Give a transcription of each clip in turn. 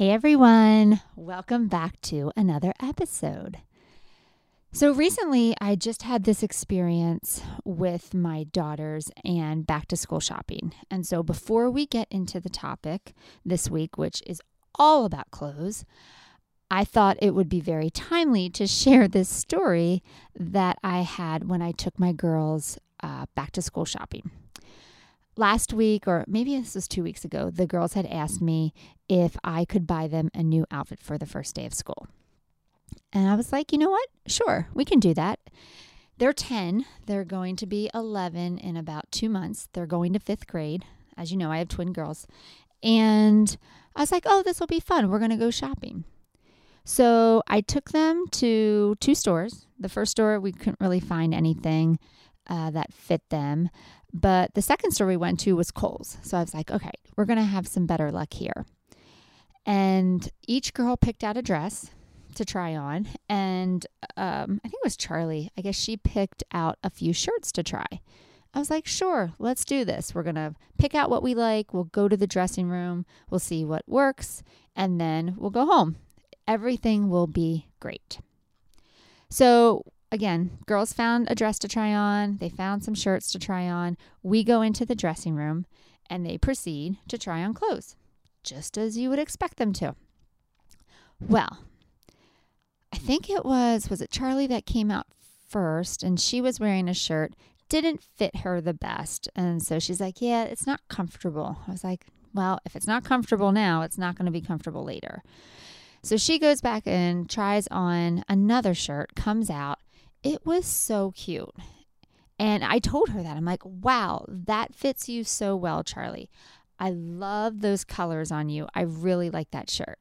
Hey everyone, welcome back to another episode. So, recently I just had this experience with my daughters and back to school shopping. And so, before we get into the topic this week, which is all about clothes, I thought it would be very timely to share this story that I had when I took my girls uh, back to school shopping last week, or maybe this was two weeks ago, the girls had asked me if I could buy them a new outfit for the first day of school. And I was like, you know what? Sure, we can do that. They're 10. They're going to be 11 in about two months. They're going to fifth grade. As you know, I have twin girls. And I was like, oh, this will be fun. We're going to go shopping. So I took them to two stores. The first store, we couldn't really find anything uh, that fit them. But the second store we went to was Kohl's. So I was like, okay, we're going to have some better luck here. And each girl picked out a dress to try on. And um, I think it was Charlie. I guess she picked out a few shirts to try. I was like, sure, let's do this. We're going to pick out what we like. We'll go to the dressing room. We'll see what works. And then we'll go home. Everything will be great. So again, girls found a dress to try on, they found some shirts to try on. We go into the dressing room and they proceed to try on clothes, just as you would expect them to. Well, I think it was was it Charlie that came out first and she was wearing a shirt didn't fit her the best. And so she's like, "Yeah, it's not comfortable." I was like, "Well, if it's not comfortable now, it's not going to be comfortable later." So she goes back and tries on another shirt, comes out, it was so cute. And I told her that. I'm like, wow, that fits you so well, Charlie. I love those colors on you. I really like that shirt.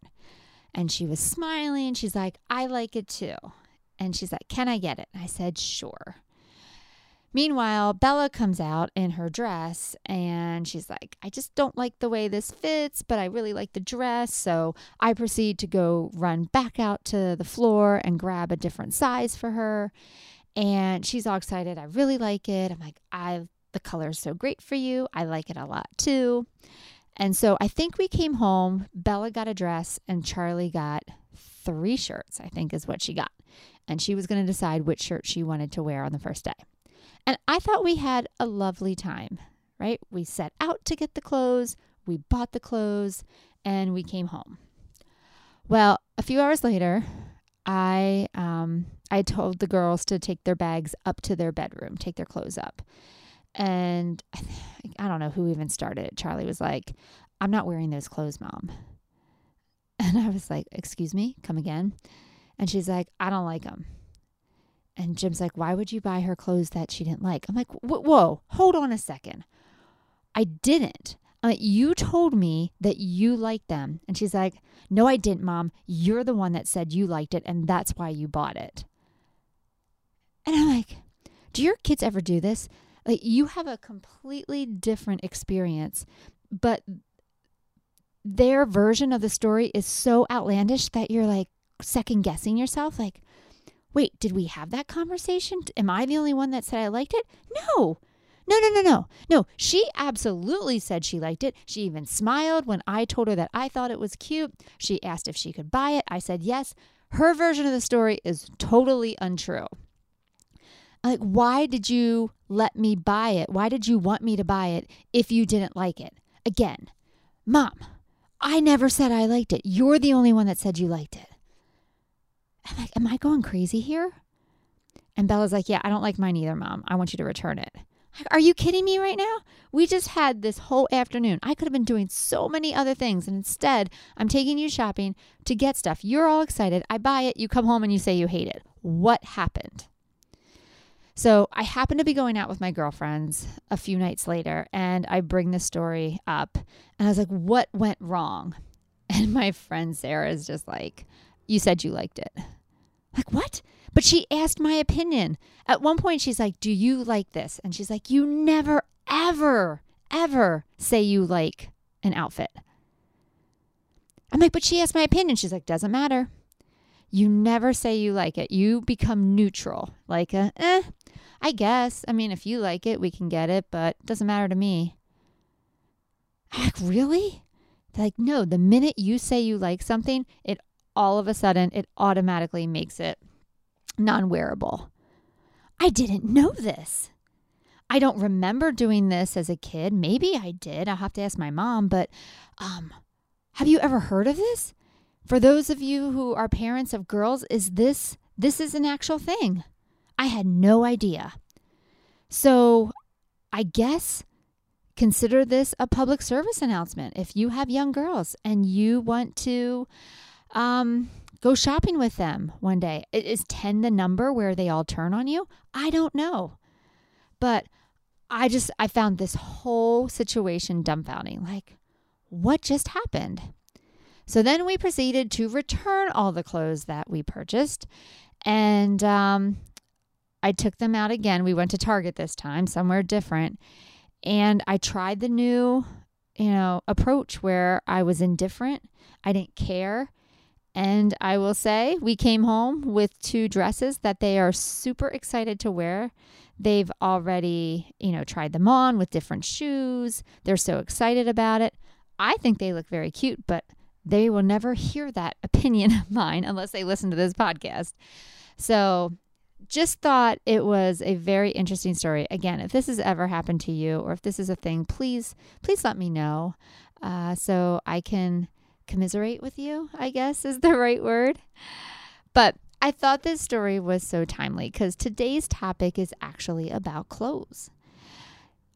And she was smiling. She's like, I like it too. And she's like, Can I get it? And I said, Sure. Meanwhile, Bella comes out in her dress and she's like, I just don't like the way this fits, but I really like the dress. So I proceed to go run back out to the floor and grab a different size for her. And she's all excited. I really like it. I'm like, I the color is so great for you. I like it a lot too. And so I think we came home. Bella got a dress and Charlie got three shirts, I think is what she got. And she was going to decide which shirt she wanted to wear on the first day. And I thought we had a lovely time, right? We set out to get the clothes, we bought the clothes, and we came home. Well, a few hours later, I um, I told the girls to take their bags up to their bedroom, take their clothes up. And I, don't know who even started it. Charlie was like, I'm not wearing those clothes, mom. And I was like, Excuse me, come again. And she's like, I don't like them. And Jim's like, why would you buy her clothes that she didn't like? I'm like, whoa, hold on a second. I didn't. Like, you told me that you liked them. And she's like, no, I didn't, mom. You're the one that said you liked it, and that's why you bought it. And I'm like, do your kids ever do this? Like, you have a completely different experience, but their version of the story is so outlandish that you're like second guessing yourself. Like, Wait, did we have that conversation? Am I the only one that said I liked it? No. No, no, no, no. No, she absolutely said she liked it. She even smiled when I told her that I thought it was cute. She asked if she could buy it. I said yes. Her version of the story is totally untrue. Like, why did you let me buy it? Why did you want me to buy it if you didn't like it? Again, mom, I never said I liked it. You're the only one that said you liked it. I'm like, am I going crazy here? And Bella's like, yeah, I don't like mine either, mom. I want you to return it. Are you kidding me right now? We just had this whole afternoon. I could have been doing so many other things. And instead, I'm taking you shopping to get stuff. You're all excited. I buy it. You come home and you say you hate it. What happened? So I happen to be going out with my girlfriends a few nights later, and I bring the story up. And I was like, what went wrong? And my friend Sarah is just like, You said you liked it. Like, what? But she asked my opinion. At one point, she's like, Do you like this? And she's like, You never, ever, ever say you like an outfit. I'm like, But she asked my opinion. She's like, Doesn't matter. You never say you like it. You become neutral. Like, a, eh, I guess. I mean, if you like it, we can get it, but it doesn't matter to me. I'm like, really? They're like, no, the minute you say you like something, it all of a sudden, it automatically makes it non wearable. I didn't know this. I don't remember doing this as a kid. Maybe I did. I'll have to ask my mom, but um, have you ever heard of this? For those of you who are parents of girls, is this this is an actual thing? I had no idea. So, I guess consider this a public service announcement. If you have young girls and you want to um, go shopping with them one day, is 10 the number where they all turn on you? I don't know. But I just, I found this whole situation dumbfounding. Like, what just happened? So then we proceeded to return all the clothes that we purchased. And um, I took them out again. We went to Target this time, somewhere different. And I tried the new, you know, approach where I was indifferent. I didn't care. And I will say, we came home with two dresses that they are super excited to wear. They've already, you know, tried them on with different shoes. They're so excited about it. I think they look very cute, but they will never hear that opinion of mine unless they listen to this podcast. So just thought it was a very interesting story. Again, if this has ever happened to you or if this is a thing, please, please let me know uh, so I can commiserate with you, I guess is the right word. But I thought this story was so timely because today's topic is actually about clothes.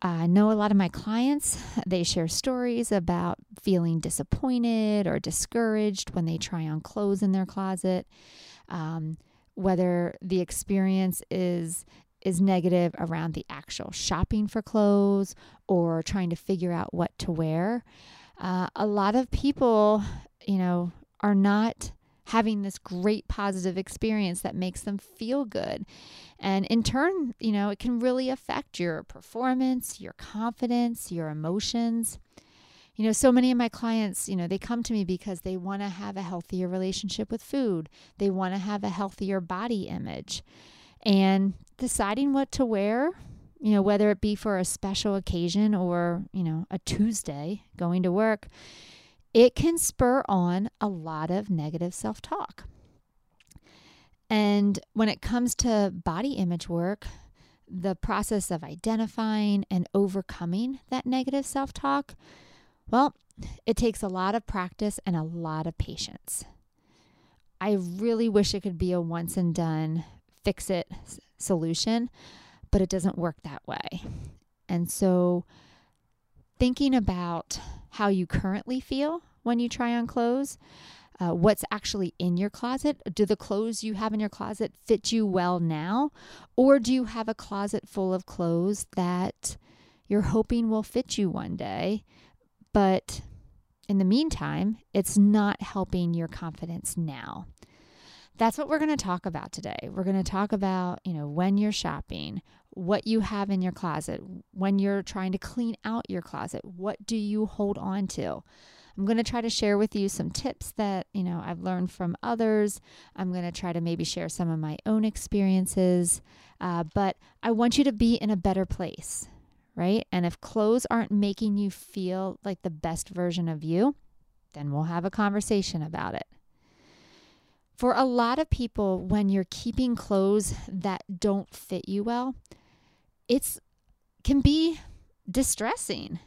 I know a lot of my clients, they share stories about feeling disappointed or discouraged when they try on clothes in their closet. Um, whether the experience is is negative around the actual shopping for clothes or trying to figure out what to wear. Uh, a lot of people, you know, are not having this great positive experience that makes them feel good. And in turn, you know, it can really affect your performance, your confidence, your emotions you know, so many of my clients, you know, they come to me because they want to have a healthier relationship with food. They want to have a healthier body image. And deciding what to wear, you know, whether it be for a special occasion or, you know, a Tuesday going to work, it can spur on a lot of negative self talk. And when it comes to body image work, the process of identifying and overcoming that negative self talk well, it takes a lot of practice and a lot of patience. I really wish it could be a once and done fix it solution, but it doesn't work that way. And so, thinking about how you currently feel when you try on clothes, uh, what's actually in your closet. Do the clothes you have in your closet fit you well now? Or do you have a closet full of clothes that you're hoping will fit you one day, but in the meantime, it's not helping your confidence now. That's what we're going to talk about today. We're going to talk about, you know, when you're shopping, what you have in your closet, when you're trying to clean out your closet, what do you hold on to? I'm going to try to share with you some tips that, you know, I've learned from others. I'm going to try to maybe share some of my own experiences. Uh, but I want you to be in a better place right? And if clothes aren't making you feel like the best version of you, then we'll have a conversation about it. For a lot of people, when you're keeping clothes that don't fit you well, it's can be distressing,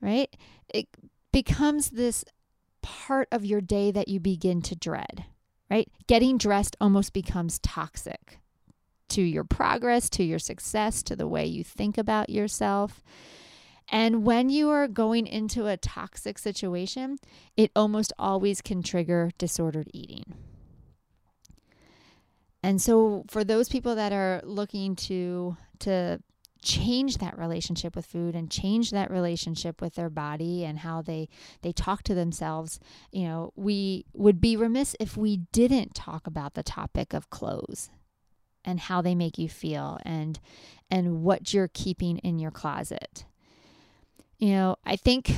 right? It becomes this part of your day that you begin to dread, right? Getting dressed almost becomes toxic to your progress, to your success, to the way you think about yourself. And when you are going into a toxic situation, it almost always can trigger disordered eating. And so for those people that are looking to to change that relationship with food and change that relationship with their body and how they they talk to themselves you know we would be remiss if we didn't talk about the topic of clothes and how they make you feel and and what you're keeping in your closet. You know i think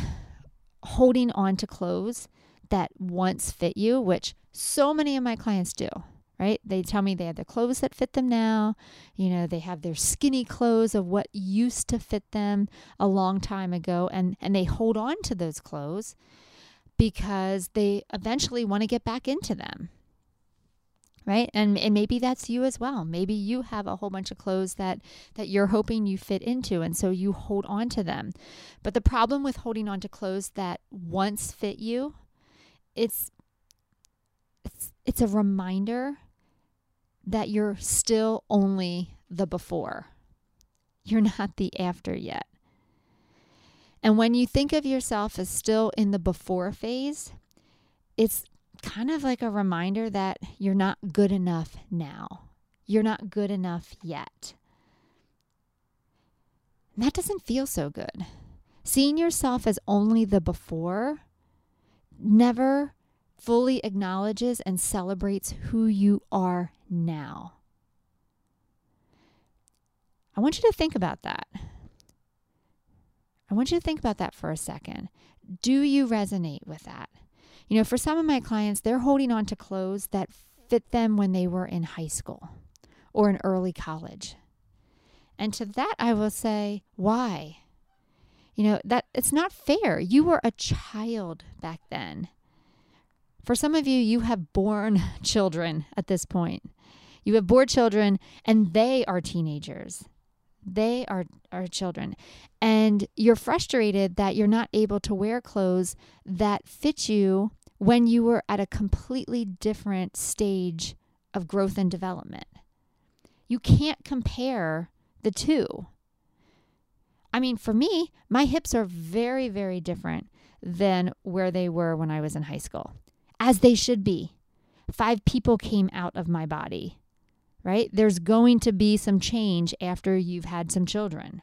holding on to clothes that once fit you which so many of my clients do right? They tell me they have the clothes that fit them now. You know, they have their skinny clothes of what used to fit them a long time ago and and they hold on to those clothes because they eventually want to get back into them. Right? And and maybe that's you as well. Maybe you have a whole bunch of clothes that that you're hoping you fit into and so you hold on to them. But the problem with holding on to clothes that once fit you, it's it's it's a reminder that you're still only the before. You're not the after yet. And when you think of yourself as still in the before phase, it's kind of like a reminder that you're not good enough now. You're not good enough yet. And that doesn't feel so good. Seeing yourself as only the before never fully acknowledges and celebrates who you are now. I want you to think about that. I want you to think about that for a second. Do you resonate with that? You know, for some of my clients, they're holding on to clothes that fit them when they were in high school or in early college. And to that, I will say, why? You know, that it's not fair. You were a child back then. For some of you, you have born children at this point. You have born children, and they are teenagers. They are, are children. And you're frustrated that you're not able to wear clothes that fit you when you were at a completely different stage of growth and development. You can't compare the two. I mean, for me, my hips are very, very different than where they were when I was in high school as they should be. Five people came out of my body, right? There's going to be some change after you've had some children.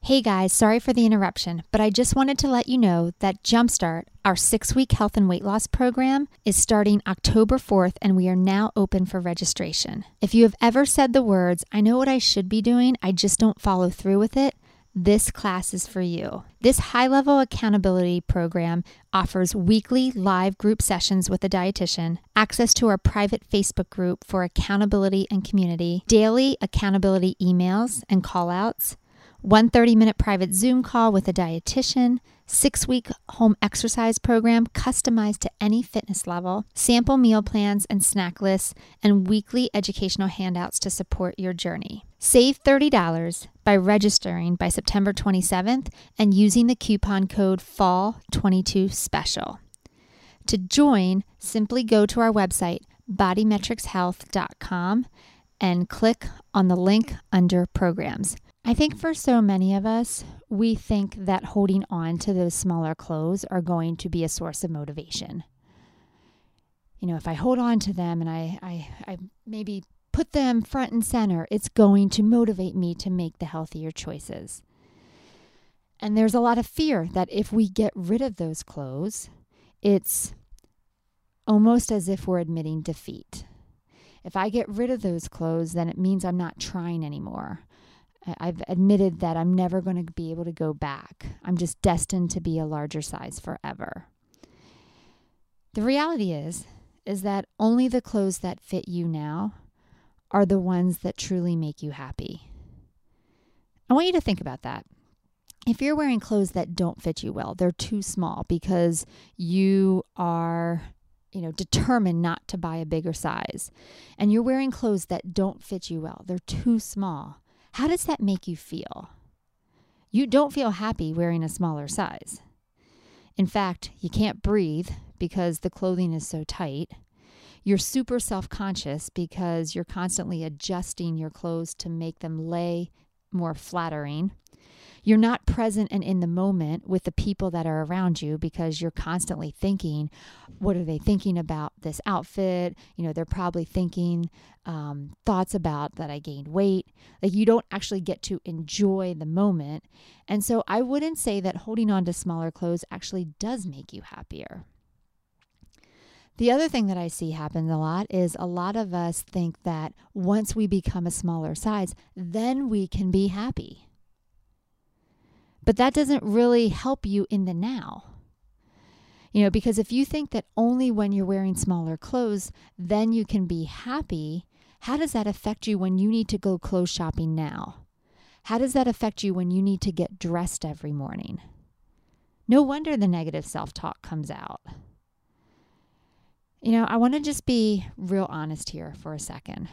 Hey guys, sorry for the interruption, but I just wanted to let you know that Jumpstart, our six week health and weight loss program, is starting October 4th and we are now open for registration. If you have ever said the words, I know what I should be doing, I just don't follow through with it, this class is for you. This high level accountability program offers weekly live group sessions with a dietitian, access to our private Facebook group for accountability and community, daily accountability emails and call outs, one 30 minute private Zoom call with a dietitian, six week home exercise program customized to any fitness level, sample meal plans and snack lists, and weekly educational handouts to support your journey. Save $30 by registering by September 27th and using the coupon code FALL22SPECIAL. To join, simply go to our website, bodymetricshealth.com, and click on the link under programs. I think for so many of us, we think that holding on to those smaller clothes are going to be a source of motivation. You know, if I hold on to them and I, I, I maybe put them front and center, it's going to motivate me to make the healthier choices. And there's a lot of fear that if we get rid of those clothes, it's almost as if we're admitting defeat. If I get rid of those clothes, then it means I'm not trying anymore. I've admitted that I'm never going to be able to go back. I'm just destined to be a larger size forever. The reality is is that only the clothes that fit you now are the ones that truly make you happy. I want you to think about that. If you're wearing clothes that don't fit you well, they're too small because you are you know, determined not to buy a bigger size, and you're wearing clothes that don't fit you well, they're too small. How does that make you feel? You don't feel happy wearing a smaller size. In fact, you can't breathe because the clothing is so tight. You're super self conscious because you're constantly adjusting your clothes to make them lay more flattering. You're not present and in the moment with the people that are around you because you're constantly thinking, what are they thinking about this outfit? You know, they're probably thinking um, thoughts about that I gained weight. Like you don't actually get to enjoy the moment. And so I wouldn't say that holding on to smaller clothes actually does make you happier. The other thing that I see happen a lot is a lot of us think that once we become a smaller size, then we can be happy. But that doesn't really help you in the now. You know, because if you think that only when you're wearing smaller clothes, then you can be happy, how does that affect you when you need to go clothes shopping now? How does that affect you when you need to get dressed every morning? No wonder the negative self talk comes out. You know, I want to just be real honest here for a second.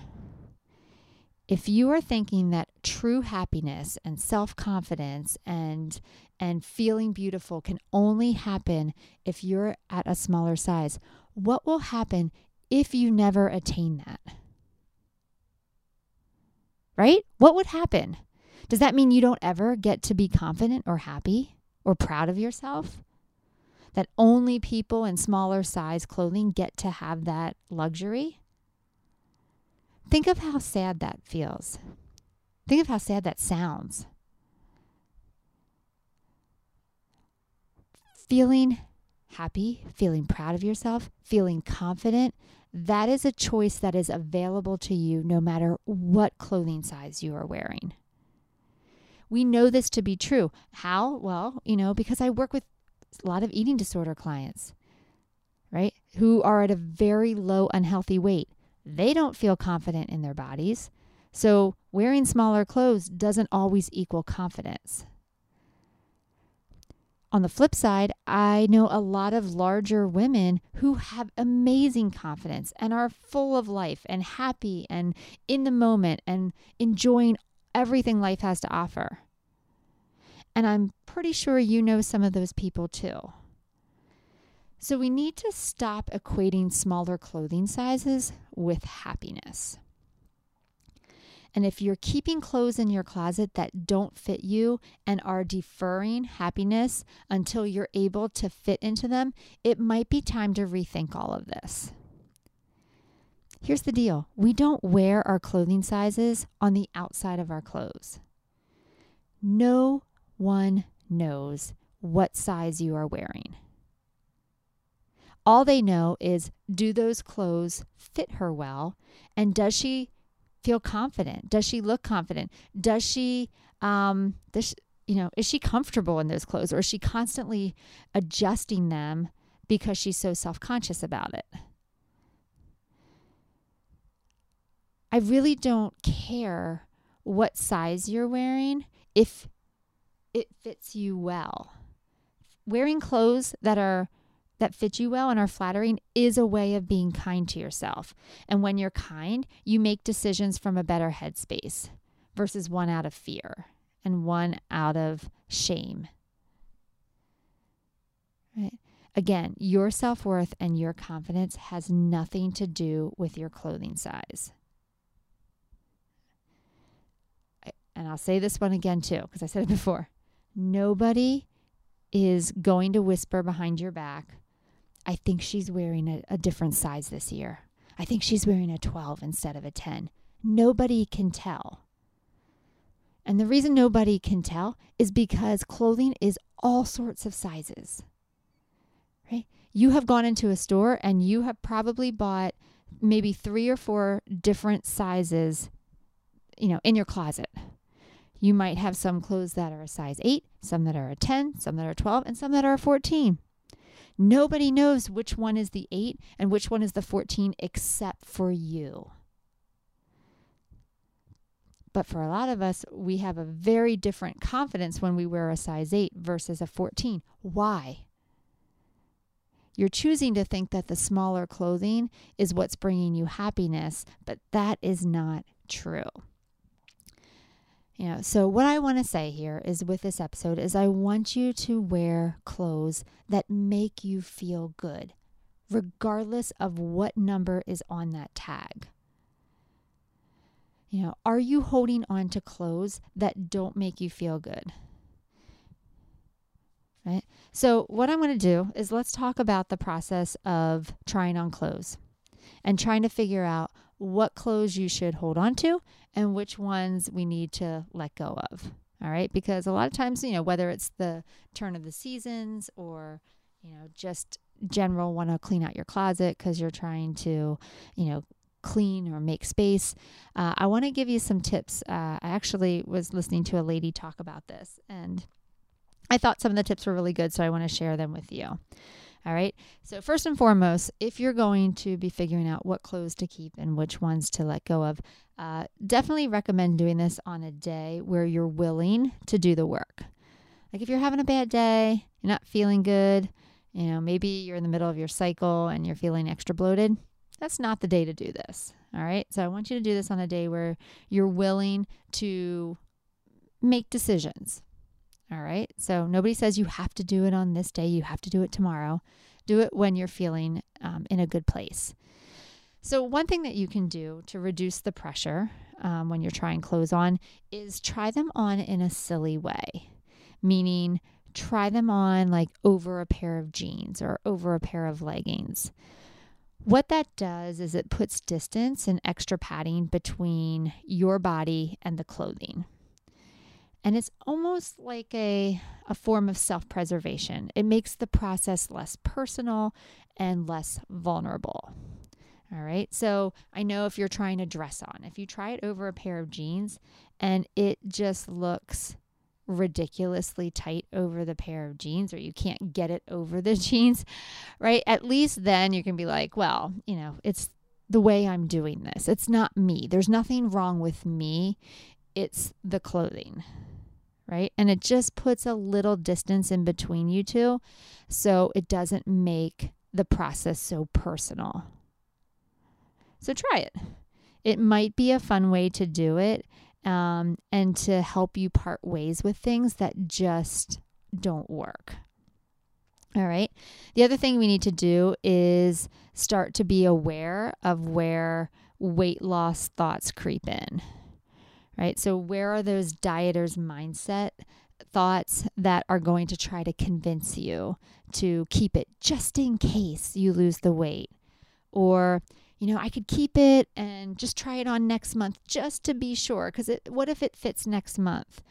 If you are thinking that true happiness and self-confidence and and feeling beautiful can only happen if you're at a smaller size, what will happen if you never attain that? Right? What would happen? Does that mean you don't ever get to be confident or happy or proud of yourself? That only people in smaller size clothing get to have that luxury? Think of how sad that feels. Think of how sad that sounds. Feeling happy, feeling proud of yourself, feeling confident, that is a choice that is available to you no matter what clothing size you are wearing. We know this to be true. How? Well, you know, because I work with a lot of eating disorder clients, right? Who are at a very low unhealthy weight they don't feel confident in their bodies. So, wearing smaller clothes doesn't always equal confidence. On the flip side, I know a lot of larger women who have amazing confidence and are full of life and happy and in the moment and enjoying everything life has to offer. And I'm pretty sure you know some of those people too. So we need to stop equating smaller clothing sizes with happiness. And if you're keeping clothes in your closet that don't fit you and are deferring happiness until you're able to fit into them, it might be time to rethink all of this. Here's the deal we don't wear our clothing sizes on the outside of our clothes. No one knows what size you are wearing. All they know is do those clothes fit her well? And does she feel confident? Does she look confident? Does she, um, does she, you know, is she comfortable in those clothes or is she constantly adjusting them because she's so self conscious about it? I really don't care what size you're wearing if it fits you well. Wearing clothes that are that fit you well and are flattering is a way of being kind to yourself. And when you're kind, you make decisions from a better headspace versus one out of fear and one out of shame. Right? Again, your self worth and your confidence has nothing to do with your clothing size. And I'll say this one again too, because I said it before. Nobody is going to whisper behind your back I think she's wearing a, a different size this year. I think she's wearing a 12 instead of a 10. Nobody can tell. And the reason nobody can tell is because clothing is all sorts of sizes. Right? You have gone into a store and you have probably bought maybe 3 or 4 different sizes, you know, in your closet. You might have some clothes that are a size 8, some that are a 10, some that are 12, and some that are a 14. Nobody knows which one is the 8 and which one is the 14 except for you. But for a lot of us, we have a very different confidence when we wear a size 8 versus a 14. Why? You're choosing to think that the smaller clothing is what's bringing you happiness, but that is not true. Know, so what I want to say here is with this episode is I want you to wear clothes that make you feel good, regardless of what number is on that tag. You know, are you holding on to clothes that don't make you feel good? Right? So, what I'm going to do is let's talk about the process of trying on clothes and trying to figure out what clothes you should hold on to and which ones we need to let go of. All right. Because a lot of times, you know, whether it's the turn of the seasons or, you know, just general want to clean out your closet because you're trying to, you know, clean or make space, uh, I want to give you some tips. Uh, I actually was listening to a lady talk about this and I thought some of the tips were really good, so I want to share them with you. All right. So, first and foremost, if you're going to be figuring out what clothes to keep and which ones to let go of, uh, definitely recommend doing this on a day where you're willing to do the work. Like if you're having a bad day, you're not feeling good, you know, maybe you're in the middle of your cycle and you're feeling extra bloated, that's not the day to do this. All right. So, I want you to do this on a day where you're willing to make decisions all right. So nobody says you have to do it on this day, you have to do it tomorrow. Do it when you're feeling um, in a good place. So, one thing that you can do to reduce the pressure um, when you're trying clothes on is try them on in a silly way, meaning try them on like over a pair of jeans or over a pair of leggings. What that does is it puts distance and extra padding between your body and the clothing. And it's almost like a, a form of self preservation. It makes the process less personal and less vulnerable. All right. So I know if you're trying to dress on, if you try it over a pair of jeans and it just looks ridiculously tight over the pair of jeans or you can't get it over the jeans, right? At least then you can be like, well, you know, it's the way I'm doing this. It's not me. There's nothing wrong with me. It's the clothing right? And it just puts a little distance in between you two so it doesn't make the process so personal. So try it. It might be a fun way to do it um, and to help you part ways with things that just don't work. All right. The other thing we need to do is start to be aware of where weight loss thoughts creep in right? So, where are those dieters' mindset thoughts that are going to try to convince you to keep it just in case you lose the weight? Or, you know, I could keep it and just try it on next month just to be sure. Because what if it fits next month?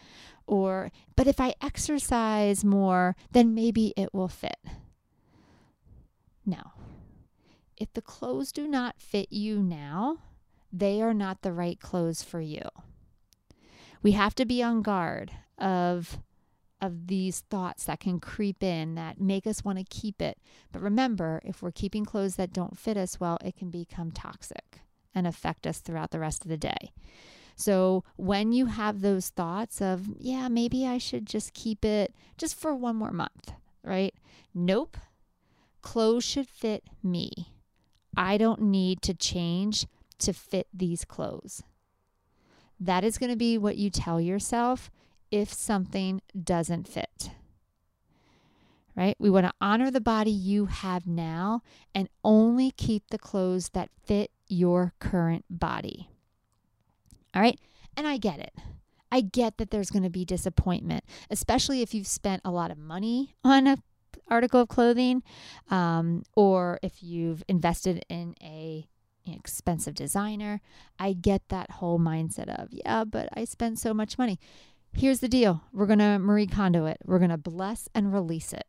Or, but if I exercise more, then maybe it will fit. No. If the clothes do not fit you now, they are not the right clothes for you we have to be on guard of of these thoughts that can creep in that make us want to keep it. But remember, if we're keeping clothes that don't fit us well, it can become toxic and affect us throughout the rest of the day. So when you have those thoughts of, yeah, maybe I should just keep it just for one more month, right? Nope. Clothes should fit me. I don't need to change to fit these clothes. That is going to be what you tell yourself if something doesn't fit. Right? We want to honor the body you have now and only keep the clothes that fit your current body. All right? And I get it. I get that there's going to be disappointment, especially if you've spent a lot of money on a article of clothing um, or if you've invested in a expensive designer. I get that whole mindset of, yeah, but I spend so much money. Here's the deal we're going to Marie Kondo it, we're going to bless and release it.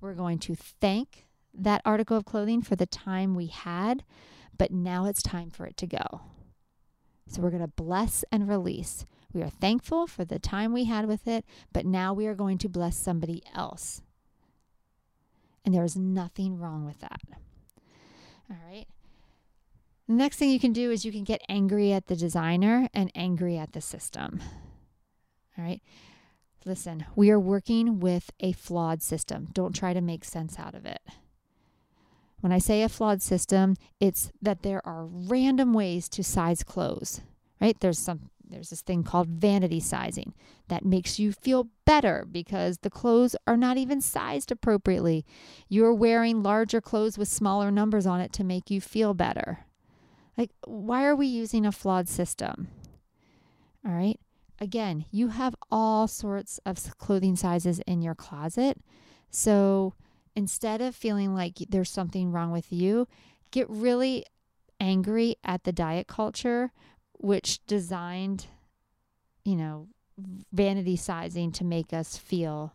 We're going to thank that article of clothing for the time we had, but now it's time for it to go. So we're going to bless and release. We are thankful for the time we had with it, but now we are going to bless somebody else. And there is nothing wrong with that. All right. The next thing you can do is you can get angry at the designer and angry at the system. All right. Listen, we are working with a flawed system. Don't try to make sense out of it. When I say a flawed system, it's that there are random ways to size clothes, right? There's some there's this thing called vanity sizing that makes you feel better because the clothes are not even sized appropriately. You're wearing larger clothes with smaller numbers on it to make you feel better. Like, why are we using a flawed system? All right. Again, you have all sorts of clothing sizes in your closet. So instead of feeling like there's something wrong with you, get really angry at the diet culture, which designed, you know, vanity sizing to make us feel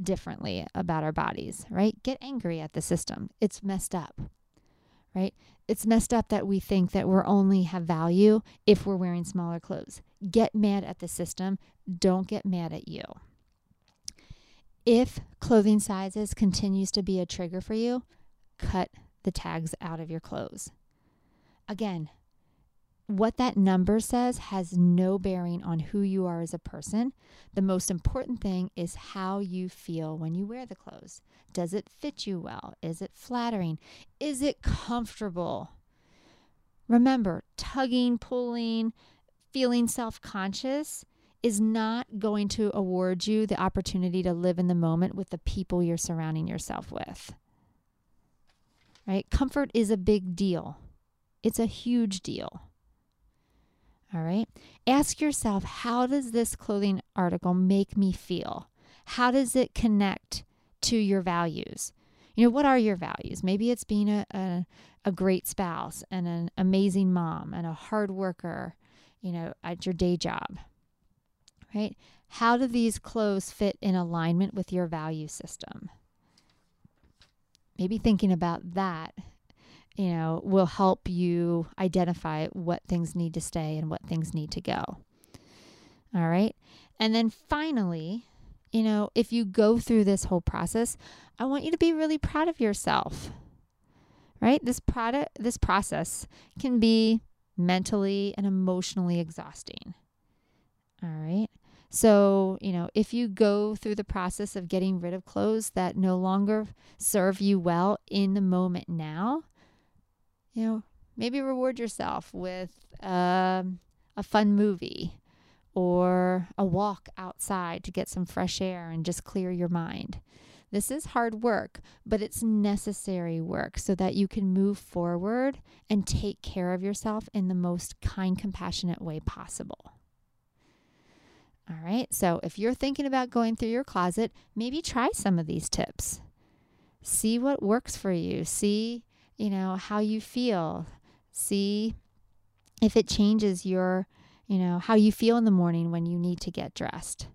differently about our bodies, right? Get angry at the system. It's messed up, right? It's messed up that we think that we're only have value if we're wearing smaller clothes. Get mad at the system. Don't get mad at you. If clothing sizes continues to be a trigger for you, cut the tags out of your clothes. Again, what that number says has no bearing on who you are as a person. The most important thing is how you feel when you wear the clothes. Does it fit you well? Is it flattering? Is it comfortable? Remember, tugging, pulling, feeling self conscious is not going to award you the opportunity to live in the moment with the people you're surrounding yourself with. Right? Comfort is a big deal, it's a huge deal. All right. Ask yourself, how does this clothing article make me feel? How does it connect to your values? You know, what are your values? Maybe it's being a, a, a great spouse and an amazing mom and a hard worker, you know, at your day job, right? How do these clothes fit in alignment with your value system? Maybe thinking about that you know, will help you identify what things need to stay and what things need to go. All right. And then finally, you know, if you go through this whole process, I want you to be really proud of yourself. Right? This product this process can be mentally and emotionally exhausting. All right. So, you know, if you go through the process of getting rid of clothes that no longer serve you well in the moment now, you know, maybe reward yourself with um, a fun movie or a walk outside to get some fresh air and just clear your mind. This is hard work, but it's necessary work so that you can move forward and take care of yourself in the most kind, compassionate way possible. All right, so if you're thinking about going through your closet, maybe try some of these tips. See what works for you. See you know, how you feel. See if it changes your, you know, how you feel in the morning when you need to get dressed.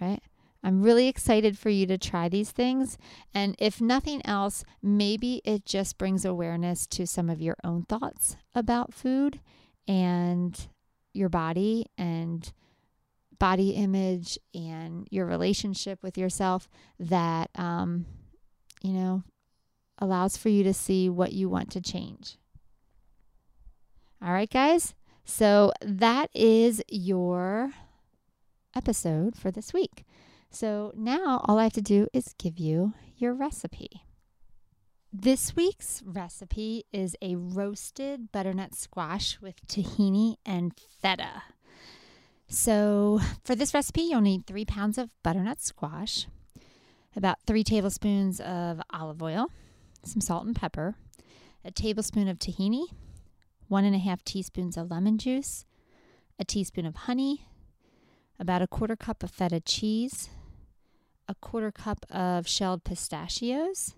Right? I'm really excited for you to try these things. And if nothing else, maybe it just brings awareness to some of your own thoughts about food and your body and body image and your relationship with yourself that, um, you know, allows for you to see what you want to change. All right, guys. So that is your episode for this week. So now all I have to do is give you your recipe. This week's recipe is a roasted butternut squash with tahini and feta. So, for this recipe, you'll need three pounds of butternut squash, about three tablespoons of olive oil, some salt and pepper, a tablespoon of tahini, one and a half teaspoons of lemon juice, a teaspoon of honey, about a quarter cup of feta cheese, a quarter cup of shelled pistachios,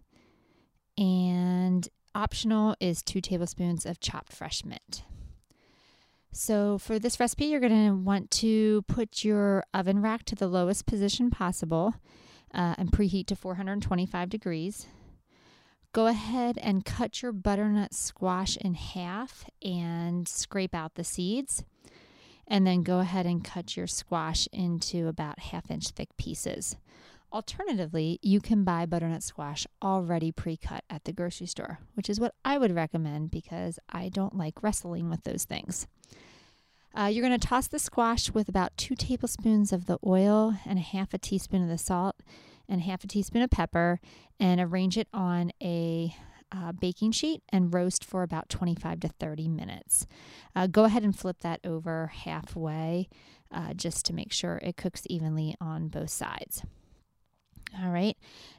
and optional is two tablespoons of chopped fresh mint. So, for this recipe, you're going to want to put your oven rack to the lowest position possible uh, and preheat to 425 degrees go ahead and cut your butternut squash in half and scrape out the seeds. And then go ahead and cut your squash into about half inch thick pieces. Alternatively, you can buy butternut squash already pre cut at the grocery store, which is what I would recommend because I don't like wrestling with those things. Uh, you're going to toss the squash with about two tablespoons of the oil and a half a teaspoon of the salt and half a teaspoon of pepper and arrange it on a uh, baking sheet and roast for about 25 to 30 minutes. Uh, go ahead and flip that over halfway uh, just to make sure it cooks evenly on both sides. All right,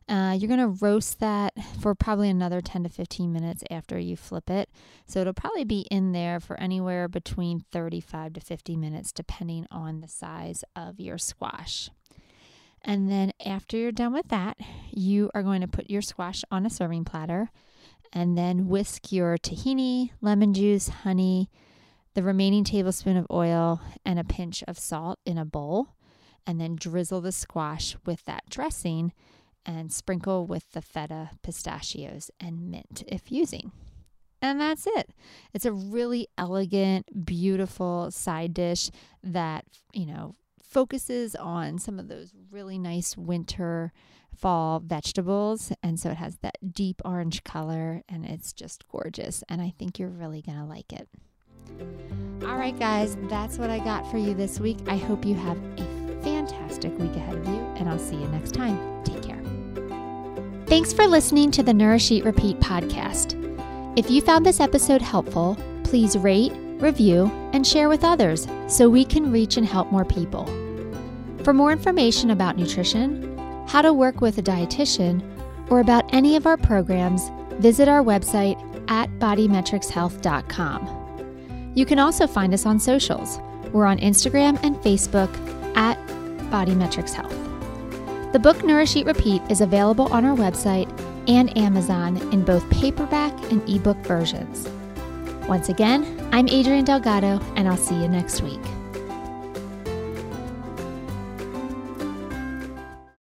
uh, you're gonna roast that for probably another 10 to 15 minutes after you flip it. So it'll probably be in there for anywhere between 35 to 50 minutes, depending on the size of your squash. And then after you're done with that, you are going to put your squash on a serving platter and then whisk your tahini, lemon juice, honey, the remaining tablespoon of oil, and a pinch of salt in a bowl. And then drizzle the squash with that dressing and sprinkle with the feta, pistachios, and mint if using. And that's it. It's a really elegant, beautiful side dish that, you know, focuses on some of those really nice winter fall vegetables. And so it has that deep orange color and it's just gorgeous. And I think you're really going to like it. All right, guys, that's what I got for you this week. I hope you have a fantastic week ahead of you, and I'll see you next time. Take care. Thanks for listening to the Nourish Eat Repeat podcast. If you found this episode helpful, please rate, review, and share with others so we can reach and help more people. For more information about nutrition, how to work with a dietitian, or about any of our programs, visit our website at bodymetricshealth.com. You can also find us on socials. We're on Instagram and Facebook at Bodymetrics Health. The book Nourish Eat Repeat is available on our website and Amazon in both paperback and ebook versions. Once again, I'm Adrienne Delgado, and I'll see you next week.